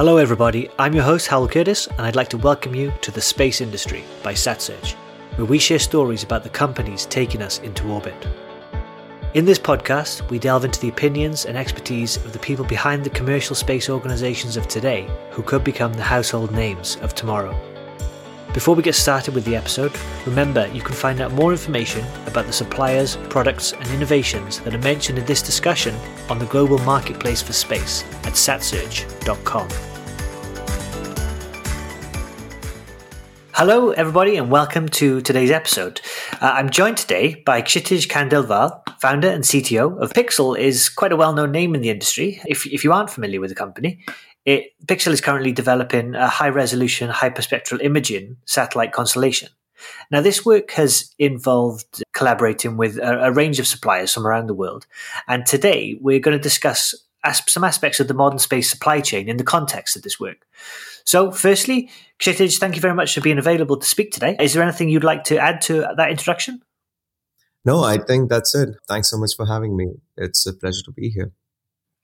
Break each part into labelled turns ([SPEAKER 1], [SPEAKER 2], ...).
[SPEAKER 1] Hello, everybody. I'm your host, Hywel Curtis, and I'd like to welcome you to The Space Industry by SatSearch, where we share stories about the companies taking us into orbit. In this podcast, we delve into the opinions and expertise of the people behind the commercial space organizations of today who could become the household names of tomorrow. Before we get started with the episode, remember you can find out more information about the suppliers, products, and innovations that are mentioned in this discussion on the global marketplace for space at satsearch.com. Hello, everybody, and welcome to today's episode. Uh, I'm joined today by Kshitij Khandelwal, founder and CTO of Pixxel. is quite a well-known name in the industry. If, if you aren't familiar with the company, it, Pixxel is currently developing a high resolution hyperspectral imaging satellite constellation. Now, this work has involved collaborating with a, a range of suppliers from around the world. And today we're going to discuss as- some aspects of the modern space supply chain in the context of this work. So, firstly, Kshitij, thank you very much for being available to speak today. Is there anything you'd like to add to that introduction?
[SPEAKER 2] No, I think that's it. Thanks so much for having me. It's a pleasure to be here.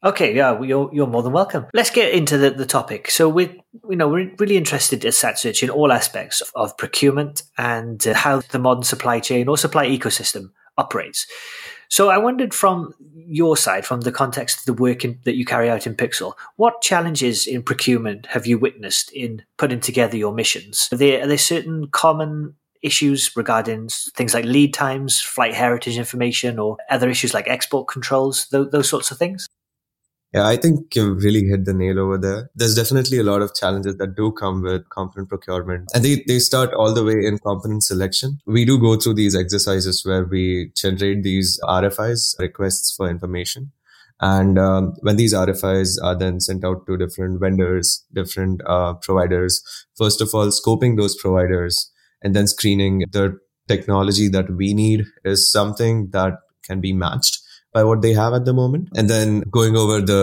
[SPEAKER 1] Okay, yeah, you're you're more than welcome. Let's get into the, the topic. So we're, you know we're really interested at SatSearch in all aspects of procurement and uh, how the modern supply chain or supply ecosystem operates. So I wondered from your side, from the context of the work in, that you carry out in Pixxel, what challenges in procurement have you witnessed in putting together your missions? Are there, are there certain common issues regarding things like lead times, flight heritage information, or other issues like export controls, those, those sorts of things?
[SPEAKER 2] Yeah, I think you really hit the nail over there. There's definitely a lot of challenges that do come with component procurement. And they, they start all the way in component selection. We do go through these exercises where we generate these RFIs, requests for information. And um, when these RFIs are then sent out to different vendors, different uh, providers, first of all, scoping those providers and then screening the technology that we need is something that can be matched by what they have at the moment and then going over the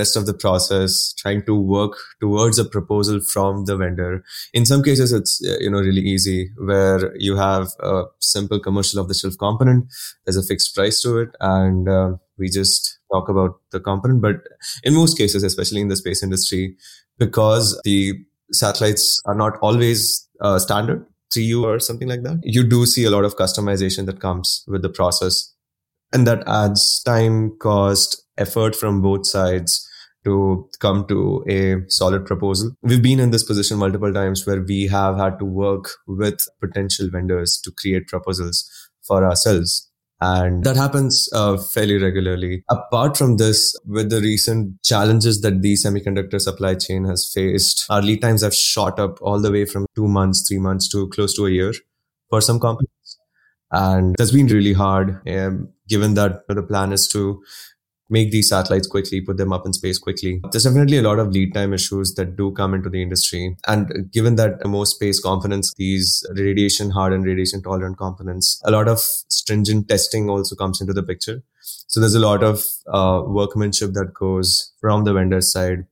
[SPEAKER 2] rest of the process trying to work towards a proposal from the vendor in some cases it's you know really easy where you have a simple commercial of the shelf component there's a fixed price to it and uh, we just talk about the component but in most cases especially in the space industry because the satellites are not always uh, standard 3U or something like that. You do see a lot of customization that comes with the process and that adds time, cost, effort from both sides to come to a solid proposal. We've been in this position multiple times where we have had to work with potential vendors to create proposals for ourselves. And that happens uh, fairly regularly. Apart from this, with the recent challenges that the semiconductor supply chain has faced, our lead times have shot up all the way from two months, three months to close to a year for some companies. And that's been really hard, um, given that the plan is to make these satellites quickly, put them up in space quickly. There's definitely a lot of lead time issues that do come into the industry. And given that most space components, these radiation hardened, radiation tolerant components, a lot of stringent testing also comes into the picture. So there's a lot of uh, workmanship that goes from the vendor side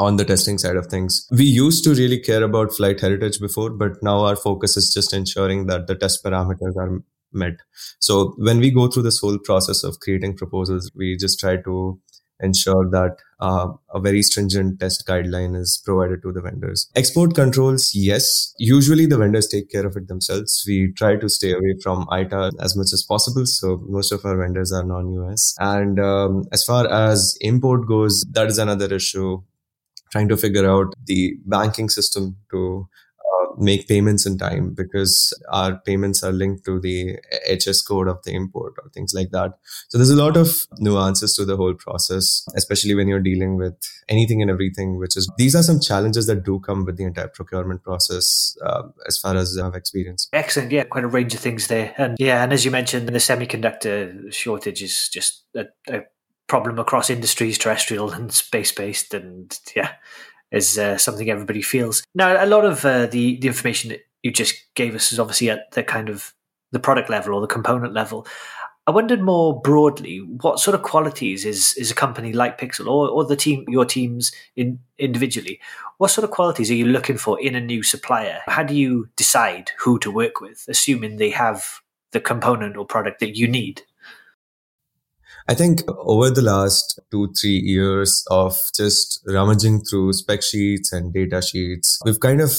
[SPEAKER 2] on the testing side of things. We used to really care about flight heritage before, but now our focus is just ensuring that the test parameters are met. So when we go through this whole process of creating proposals, we just try to ensure that uh, a very stringent test guideline is provided to the vendors. Export controls, yes. Usually the vendors take care of it themselves. We try to stay away from ITAR as much as possible. So most of our vendors are non-US. And um, as far as import goes, that is another issue trying to figure out the banking system to uh, make payments in time because our payments are linked to the HS code of the import or things like that. So there's a lot of nuances to the whole process, especially when you're dealing with anything and everything, which is these are some challenges that do come with the entire procurement process uh, as far as I've experienced.
[SPEAKER 1] Excellent. Yeah, quite a range of things there. And yeah, and as you mentioned, the semiconductor shortage is just a, a problem across industries, terrestrial and space based, and yeah, is uh, something everybody feels. Now, a lot of uh, the the information that you just gave us is obviously at the kind of the product level or the component level. I wondered more broadly, what sort of qualities is is a company like Pixxel or, or the team, your teams in individually? What sort of qualities are you looking for in a new supplier? How do you decide who to work with, assuming they have the component or product that you need?
[SPEAKER 2] I think over the last two, three years of just rummaging through spec sheets and data sheets, we've kind of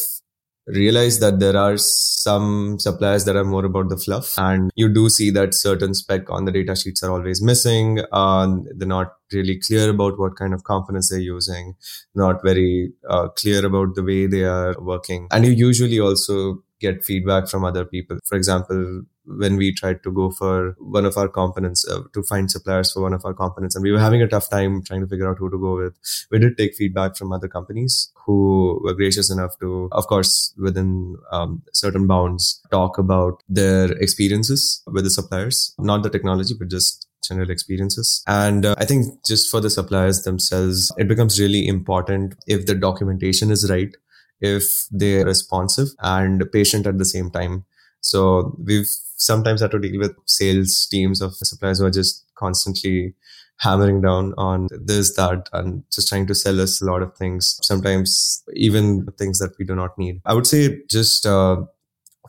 [SPEAKER 2] realized that there are some suppliers that are more about the fluff. And you do see that certain spec on the data sheets are always missing uh, they're not really clear about what kind of components they're using not very uh, clear about the way they are working. And you usually also get feedback from other people for example when we tried to go for one of our components uh, to find suppliers for one of our components and we were having a tough time trying to figure out who to go with we did take feedback from other companies who were gracious enough to of course within um, certain bounds talk about their experiences with the suppliers not the technology but just general experiences. And uh, I think just for the suppliers themselves, it becomes really important if the documentation is right, if they're responsive and patient at the same time. So we've sometimes have to deal with sales teams of suppliers who are just constantly hammering down on this, that, and just trying to sell us a lot of things. Sometimes even things that we do not need. I would say just uh,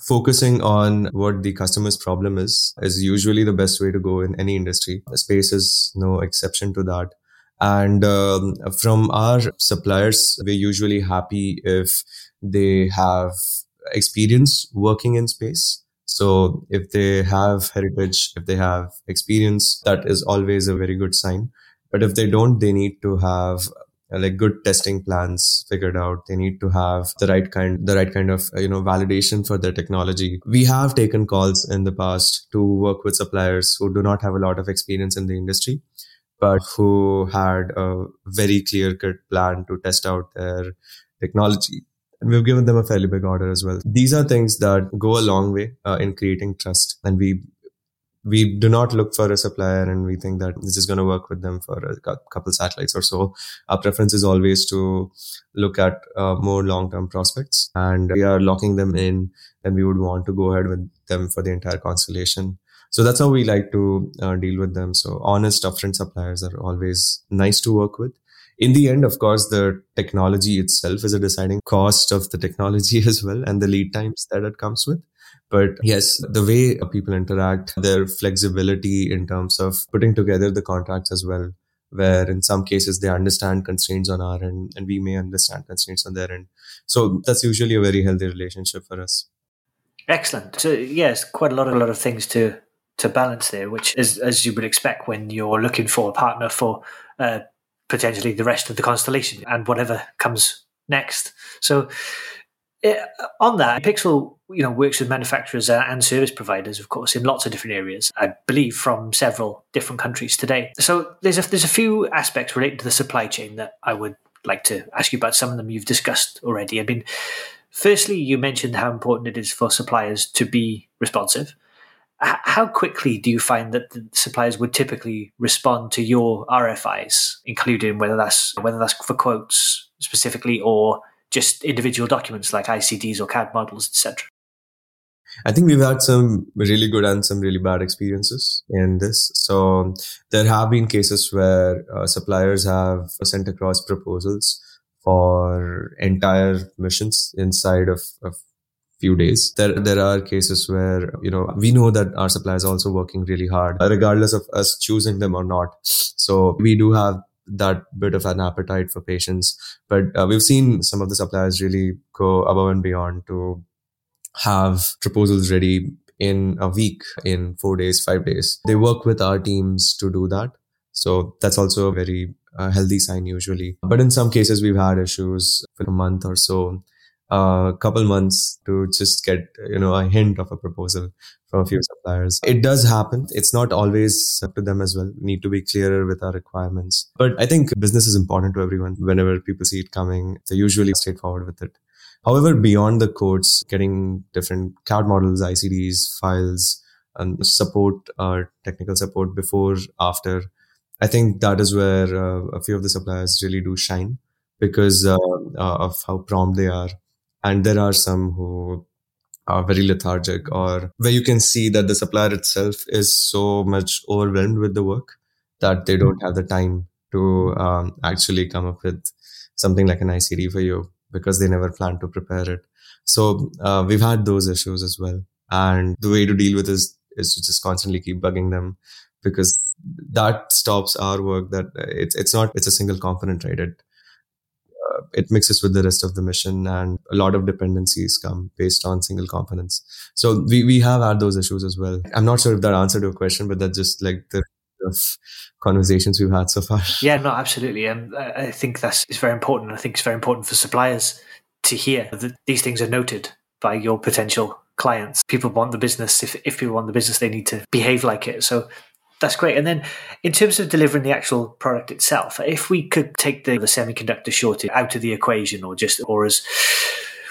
[SPEAKER 2] focusing on what the customer's problem is is usually the best way to go in any industry. Space is no exception to that. And um, from our suppliers, we're usually happy if they have experience working in space. So if they have heritage, if they have experience, that is always a very good sign. But if they don't, they need to have like good testing plans figured out. They need to have the right kind the right kind of you know validation for their technology. We have taken calls in the past to work with suppliers who do not have a lot of experience in the industry but who had a very clear cut plan to test out their technology and we've given them a fairly big order as well. These are things that go a long way uh, in creating trust, and we we do not look for a supplier and we think that this is going to work with them for a couple satellites or so. Our preference is always to look at uh, more long-term prospects and we are locking them in and we would want to go ahead with them for the entire constellation. So that's how we like to uh, deal with them. So honest, upfront suppliers are always nice to work with in the end, of course, the technology itself is a deciding cost of the technology as well and the lead times that it comes with. But yes, the way people interact, their flexibility in terms of putting together the contracts as well, where in some cases they understand constraints on our end and we may understand constraints on their end. So that's usually a very healthy relationship for us.
[SPEAKER 1] Excellent. So yes, quite a lot, a lot of things to to balance there, which is as you would expect when you're looking for a partner for uh, potentially the rest of the constellation and whatever comes next. So it, on that, Pixxel you know works with manufacturers and service providers, of course, in lots of different areas. I believe from several different countries today. So there's a there's a few aspects related to the supply chain that I would like to ask you about. Some of them you've discussed already. I mean, firstly, you mentioned how important it is for suppliers to be responsive how quickly do you find that the suppliers would typically respond to your RFIs, including whether that's whether that's for quotes specifically or just individual documents like ICDs or CAD models, etc.
[SPEAKER 2] I think we've had some really good and some really bad experiences in this. So there have been cases where uh, suppliers have sent across proposals for entire missions inside of, of few days. There, there are cases where, you know, we know that our supplier is also working really hard, regardless of us choosing them or not. So we do have that bit of an appetite for patience. But uh, we've seen some of the suppliers really go above and beyond to have proposals ready in a week, in four days, five days. They work with our teams to do that. So that's also a very uh, healthy sign usually. But in some cases, we've had issues for a month or so a couple months to just get you know a hint of a proposal from a few suppliers. It does happen. It's not always up to them as well. We need to be clearer with our requirements. But i think business is important to everyone whenever people see it coming. They're usually straightforward with it. However beyond the codes getting different cad models icds files and support uh, technical support before after i think that is where uh, a few of the suppliers really do shine because uh, uh of how prompt they are and there are some who are very lethargic or where you can see that the supplier itself is so much overwhelmed with the work that they don't have the time to um, actually come up with something like an ICD for you because they never plan to prepare it. So uh, we've had those issues as well. And the way to deal with this is to just constantly keep bugging them because that stops our work that it's it's not it's a single component right it Uh, it mixes with the rest of the mission and a lot of dependencies come based on single components. So we, we have had those issues as well. I'm not sure if that answered your question but that's just like the of conversations we've had so far.
[SPEAKER 1] Yeah no absolutely. And i think that's it's very important. I think it's very important for suppliers to hear that these things are noted by your potential clients. People want the business. If, if people want the business they need to behave like it. So that's great. And then in terms of delivering the actual product itself, if we could take the, the semiconductor shortage out of the equation or just, or as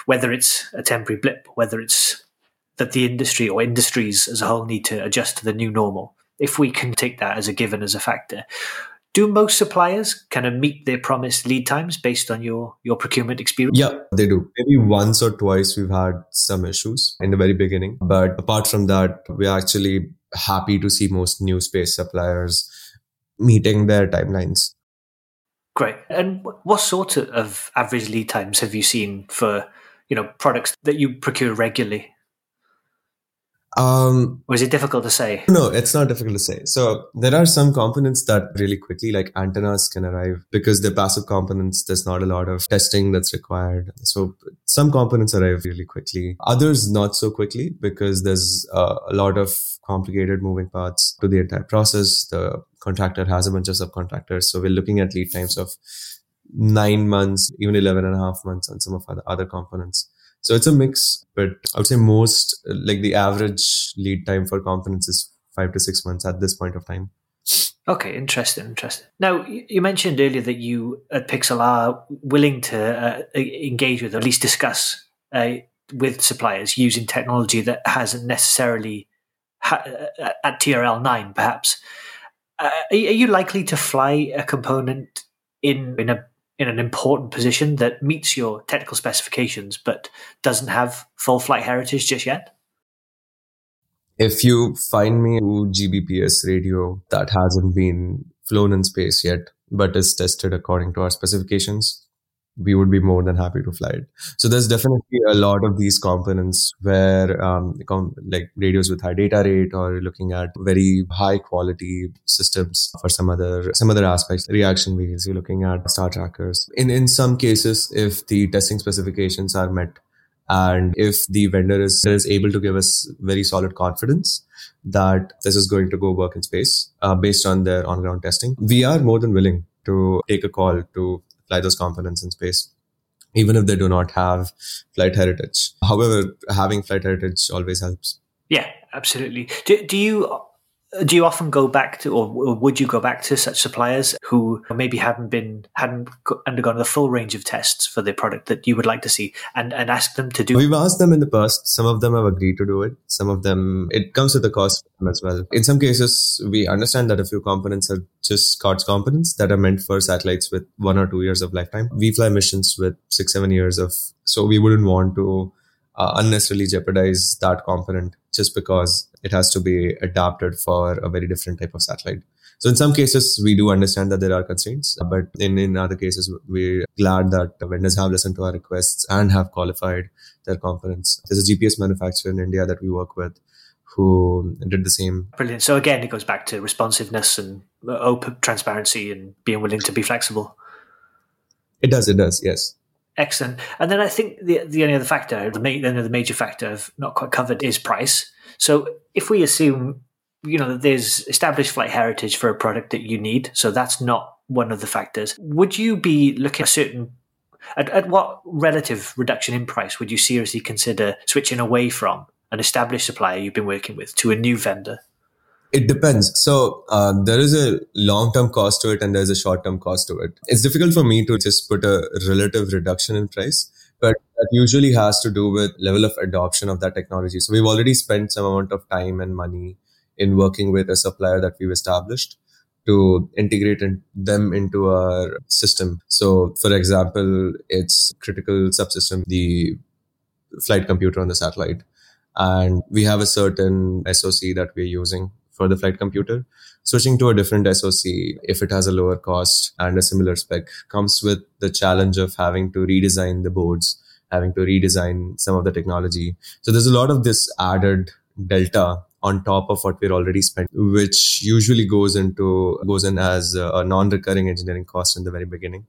[SPEAKER 1] whether it's a temporary blip, whether it's that the industry or industries as a whole need to adjust to the new normal, if we can take that as a given as a factor, do most suppliers kind of meet their promised lead times based on your your procurement experience?
[SPEAKER 2] Yeah, they do. Maybe once or twice we've had some issues in the very beginning, but apart from that, we are actually happy to see most new space suppliers meeting their timelines.
[SPEAKER 1] Great. And what sort of average lead times have you seen for, you know, products that you procure regularly? Um, or is it difficult to say?
[SPEAKER 2] No, it's not difficult to say. So there are some components that really quickly, like antennas, can arrive because they're passive components. There's not a lot of testing that's required. So some components arrive really quickly. Others not so quickly because there's uh, a lot of complicated moving parts to the entire process. The contractor has a bunch of subcontractors. So we're looking at lead times of nine months, even 11 and a half months on some of the other components. So it's a mix, but I would say most, like the average lead time for components is five to six months at this point of time.
[SPEAKER 1] Okay, interesting, interesting. Now, you mentioned earlier that you at Pixxel are willing to uh, engage with, or at least discuss uh, with suppliers using technology that hasn't necessarily ha- uh, at TRL nine, perhaps. Uh, are you likely to fly a component in in a in an important position that meets your technical specifications but doesn't have full flight heritage just yet?
[SPEAKER 2] If you find me a GBPS radio that hasn't been flown in space yet, but is tested according to our specifications, we would be more than happy to fly it. So there's definitely a lot of these components where um, like radios with high data rate or looking at very high quality systems for some other some other aspects, reaction wheels, you're looking at star trackers. In in some cases, if the testing specifications are met and if the vendor is, is able to give us very solid confidence that this is going to go work in space uh, based on their on ground testing, we are more than willing to take a call to those components in space even if they do not have flight heritage. However, having flight heritage always helps.
[SPEAKER 1] Yeah, absolutely. Do, do you do you often go back to, or would you go back to such suppliers who maybe hadn't been hadn't undergone the full range of tests for their product that you would like to see, and and ask them to do?
[SPEAKER 2] We've asked them in the past. Some of them have agreed to do it. Some of them it comes with the cost as well. In some cases, we understand that a few components are just COTS components that are meant for satellites with one or two years of lifetime. We fly missions with six seven years of, so we wouldn't want to uh, unnecessarily jeopardize that component just because it has to be adapted for a very different type of satellite. So in some cases, we do understand that there are constraints, but in, in other cases, we're glad that the vendors have listened to our requests and have qualified their components. There's a GPS manufacturer in India that we work with who did the same.
[SPEAKER 1] Brilliant. So again, it goes back to responsiveness and open transparency and being willing to be flexible.
[SPEAKER 2] It does. It does. Yes.
[SPEAKER 1] Excellent. And then I think the the only other factor, the ma- the major factor I've not quite covered is price. So if we assume, you know, that there's established flight heritage for a product that you need, so that's not one of the factors. Would you be looking at certain at, at what relative reduction in price would you seriously consider switching away from an established supplier you've been working with to a new vendor?
[SPEAKER 2] It depends. So uh, there is a long-term cost to it, and there's a short-term cost to it. It's difficult for me to just put a relative reduction in price, but that usually has to do with level of adoption of that technology. So we've already spent some amount of time and money in working with a supplier that we've established to integrate in, them into our system. So, for example, it's critical subsystem, the flight computer on the satellite, and we have a certain SOC that we're using for the flight computer. Switching to a different SOC, if it has a lower cost and a similar spec, comes with the challenge of having to redesign the boards, having to redesign some of the technology. So there's a lot of this added delta on top of what we're already spent, which usually goes into goes in as a non-recurring engineering cost in the very beginning.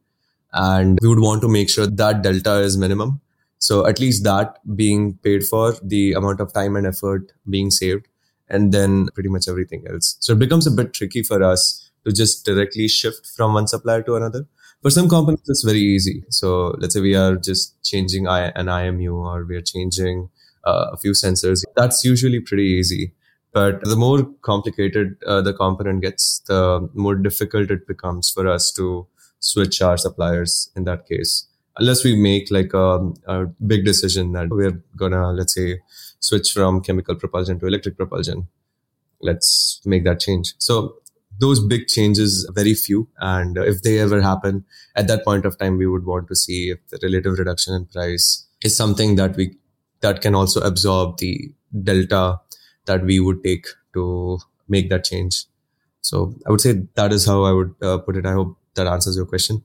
[SPEAKER 2] And we would want to make sure that delta is minimum. So at least that being paid for, the amount of time and effort being saved, and then pretty much everything else. So it becomes a bit tricky for us to just directly shift from one supplier to another. For some components, it's very easy. So let's say we are just changing an IMU or we are changing uh, a few sensors. That's usually pretty easy. But the more complicated uh, the component gets, the more difficult it becomes for us to switch our suppliers in that case. Unless we make like a, a big decision that we're gonna, let's say, switch from chemical propulsion to electric propulsion. Let's make that change. So those big changes, very few. And if they ever happen at that point of time, we would want to see if the relative reduction in price is something that we, that can also absorb the delta that we would take to make that change. So I would say that is how I would uh, put it. I hope that answers your question.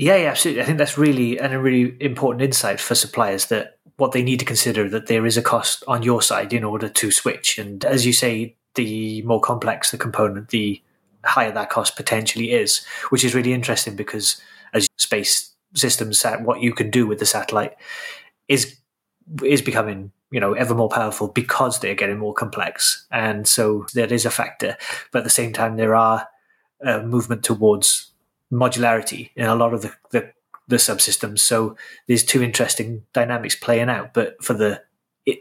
[SPEAKER 1] Yeah, yeah, absolutely. I think that's really and a really important insight for suppliers that what they need to consider that there is a cost on your side in order to switch. And as you say, the more complex the component, the higher that cost potentially is, which is really interesting because as space systems, what you can do with the satellite is is becoming you know ever more powerful because they're getting more complex, and so that is a factor. But at the same time, there are a movement towards modularity in a lot of the, the the subsystems. So there's two interesting dynamics playing out. But for the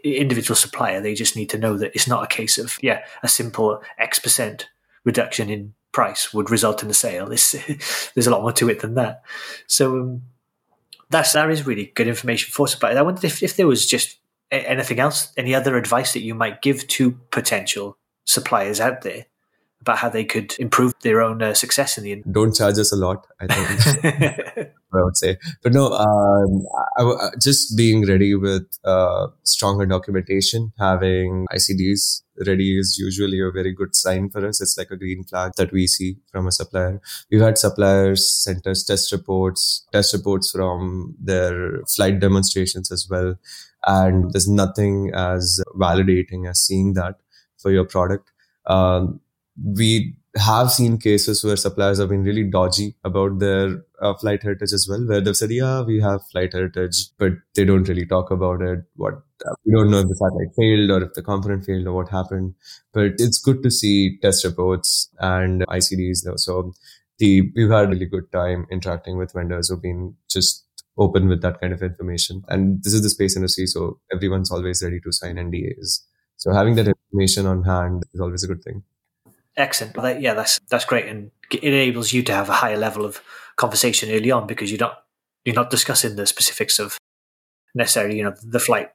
[SPEAKER 1] individual supplier, they just need to know that it's not a case of yeah, a simple X percent reduction in price would result in a sale. It's, there's a lot more to it than that. So um, that's that is really good information for suppliers. I wondered if, if there was just anything else, any other advice that you might give to potential suppliers out there about how they could improve their own uh, success in the end.
[SPEAKER 2] Don't charge us a lot, I think. I would say, but no, um, I, I, just being ready with uh, stronger documentation, having ICDs ready is usually a very good sign for us. It's like a green flag that we see from a supplier. We've had suppliers send us test reports, test reports from their flight demonstrations as well. And there's nothing as validating as seeing that for your product. Um, we have seen cases where suppliers have been really dodgy about their uh, flight heritage as well, where they've said, "Yeah, we have flight heritage," but they don't really talk about it. What uh, we don't know if the satellite failed or if the component failed or what happened. But it's good to see test reports and ICDs. Though. So the we've had a really good time interacting with vendors who've been just open with that kind of information. And this is the space industry, so everyone's always ready to sign NDAs. So having that information on hand is always a good thing.
[SPEAKER 1] Excellent. Well, yeah, that's that's great, and it enables you to have a higher level of conversation early on because you're not you're not discussing the specifics of necessarily you know the flight.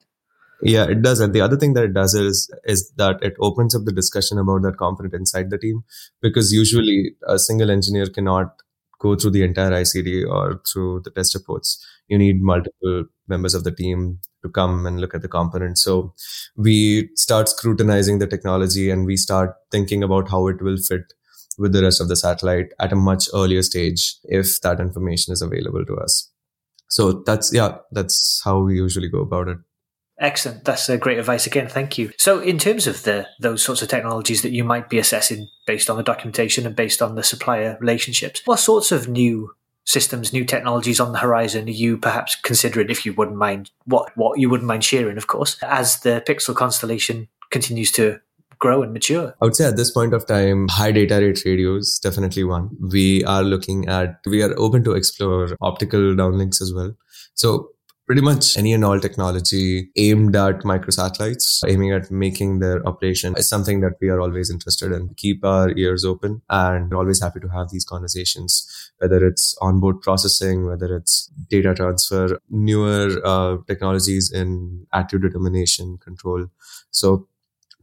[SPEAKER 2] Yeah, it does. And the other thing that it does is is that it opens up the discussion about that component inside the team because usually a single engineer cannot go through the entire ICD or through the test reports. You need multiple members of the team to come and look at the components. So we start scrutinizing the technology and we start thinking about how it will fit with the rest of the satellite at a much earlier stage if that information is available to us. So that's, yeah, that's how we usually go about it.
[SPEAKER 1] Excellent. That's a great advice again. Thank you. So, in terms of the those sorts of technologies that you might be assessing based on the documentation and based on the supplier relationships, what sorts of new systems, new technologies on the horizon are you perhaps considering, if you wouldn't mind, what what you wouldn't mind sharing, of course, as the Pixxel constellation continues to grow and mature?
[SPEAKER 2] I would say at this point of time, high data rate radios definitely one. We are looking at we are open to explore optical downlinks as well. So pretty much any and all technology aimed at microsatellites, aiming at making their operation is something that we are always interested in. Keep our ears open and always happy to have these conversations, whether it's onboard processing, whether it's data transfer, newer uh, technologies in active determination control. So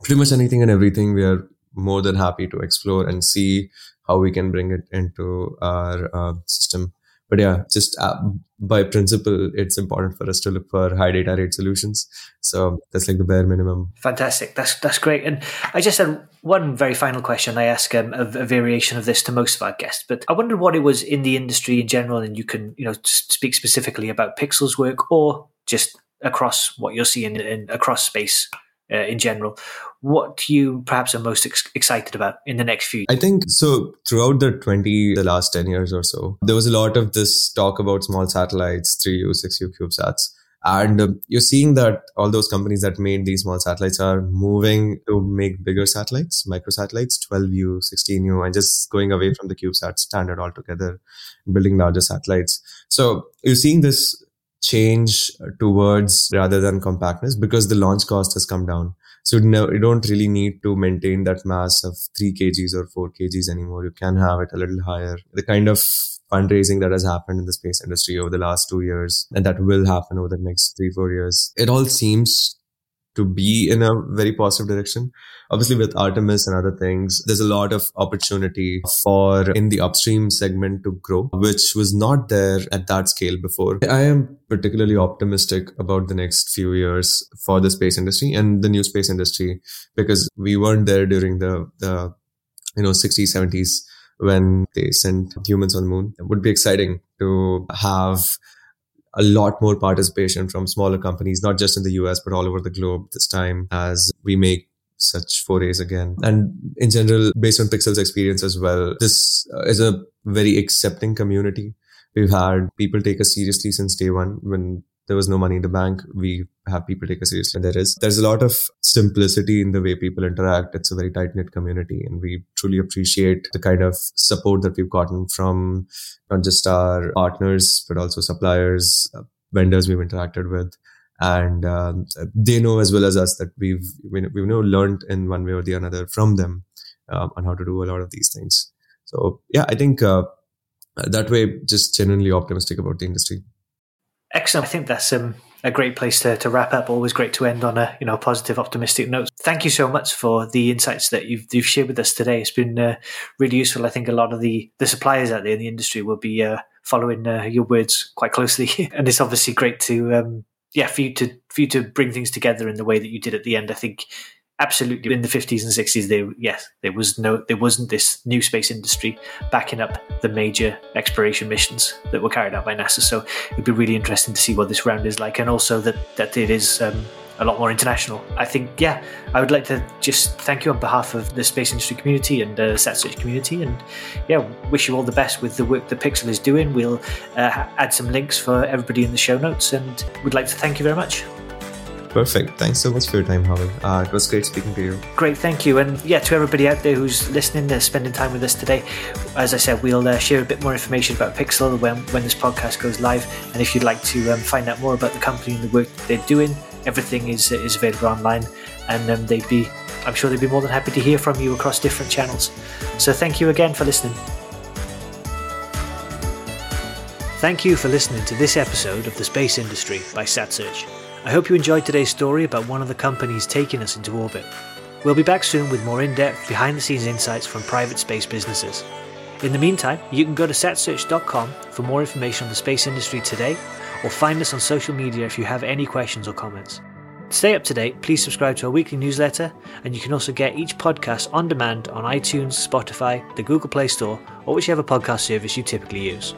[SPEAKER 2] pretty much anything and everything we are more than happy to explore and see how we can bring it into our uh, system but yeah, just uh, by principle, it's important for us to look for high data rate solutions. So that's like the bare minimum.
[SPEAKER 1] Fantastic. That's that's great. And I just had one very final question. I ask um, a, a, variation of this to most of our guests, but I wonder what it was in the industry in general, and you can you know speak specifically about Pixxel's work or just across what you're seeing in, across space uh, in general. What you perhaps are most ex- excited about in the next few?
[SPEAKER 2] I think so. Throughout the twenty, the last ten years or so, there was a lot of this talk about small satellites, three U, six U CubeSats. And um, you're seeing that all those companies that made these small satellites are moving to make bigger satellites, microsatellites, 12U, 16U, and just going away from the CubeSat standard altogether, building larger satellites. So you're seeing this change towards rather than compactness because the launch cost has come down. So you don't really need to maintain that mass of 3 kgs or 4 kgs anymore. You can have it a little higher. The kind of fundraising that has happened in the space industry over the last two years and that will happen over the next three, four years. It all seems to be in a very positive direction. Obviously, with Artemis and other things, there's a lot of opportunity for in the upstream segment to grow, which was not there at that scale before. I am particularly optimistic about the next few years for the space industry and the new space industry because we weren't there during the, the you know, 60s, 70s when they sent humans on the moon. It would be exciting to have a lot more participation from smaller companies, not just in the US, but all over the globe this time as we make such forays again. And in general, based on Pixxel's experience as well, this uh, is a very accepting community. We've had people take us seriously since day one when there was no money in the bank. We have people take us seriously. There is. There's a lot of simplicity in the way people interact. It's a very tight knit community, and we truly appreciate the kind of support that we've gotten from not just our partners, but also suppliers, uh, vendors we've interacted with. And um, they know as well as us that we've we've know learned in one way or the other from them um, on how to do a lot of these things. So yeah, I think uh, that way, just genuinely optimistic about the industry.
[SPEAKER 1] Excellent. I think that's um, a great place to, to wrap up. Always great to end on a you know positive, optimistic note. Thank you so much for the insights that you've, you've shared with us today. It's been uh, really useful. I think a lot of the, the suppliers out there in the industry will be uh, following uh, your words quite closely, and it's obviously great to um, yeah for you to for you to bring things together in the way that you did at the end. I think absolutely in the 50s and 60s there yes there was no there wasn't this new space industry backing up the major exploration missions that were carried out by nasa so it'd be really interesting to see what this round is like and also that that it is um, a lot more international. I think, yeah, I would like to just thank you on behalf of the space industry community and the uh, SatSearch community, and yeah, wish you all the best with the work that Pixxel is doing. We'll uh, add some links for everybody in the show notes, and we'd like to thank you very much.
[SPEAKER 2] Perfect. Thanks so much for your time, Howard. Uh, it was great speaking to you.
[SPEAKER 1] Great, thank you. And yeah, to everybody out there who's listening, uh, spending time with us today, as I said, we'll uh, share a bit more information about Pixxel when, when this podcast goes live. And if you'd like to um, find out more about the company and the work that they're doing, everything is, is available online. And um, they'd be, I'm sure they'd be more than happy to hear from you across different channels. So thank you again for listening. Thank you for listening to this episode of The Space Industry by SatSearch. I hope you enjoyed today's story about one of the companies taking us into orbit. We'll be back soon with more in depth, behind the scenes insights from private space businesses. In the meantime, you can go to satsearch.com for more information on the space industry today, or find us on social media if you have any questions or comments. To stay up to date, please subscribe to our weekly newsletter, and you can also get each podcast on demand on iTunes, Spotify, the Google Play Store, or whichever podcast service you typically use.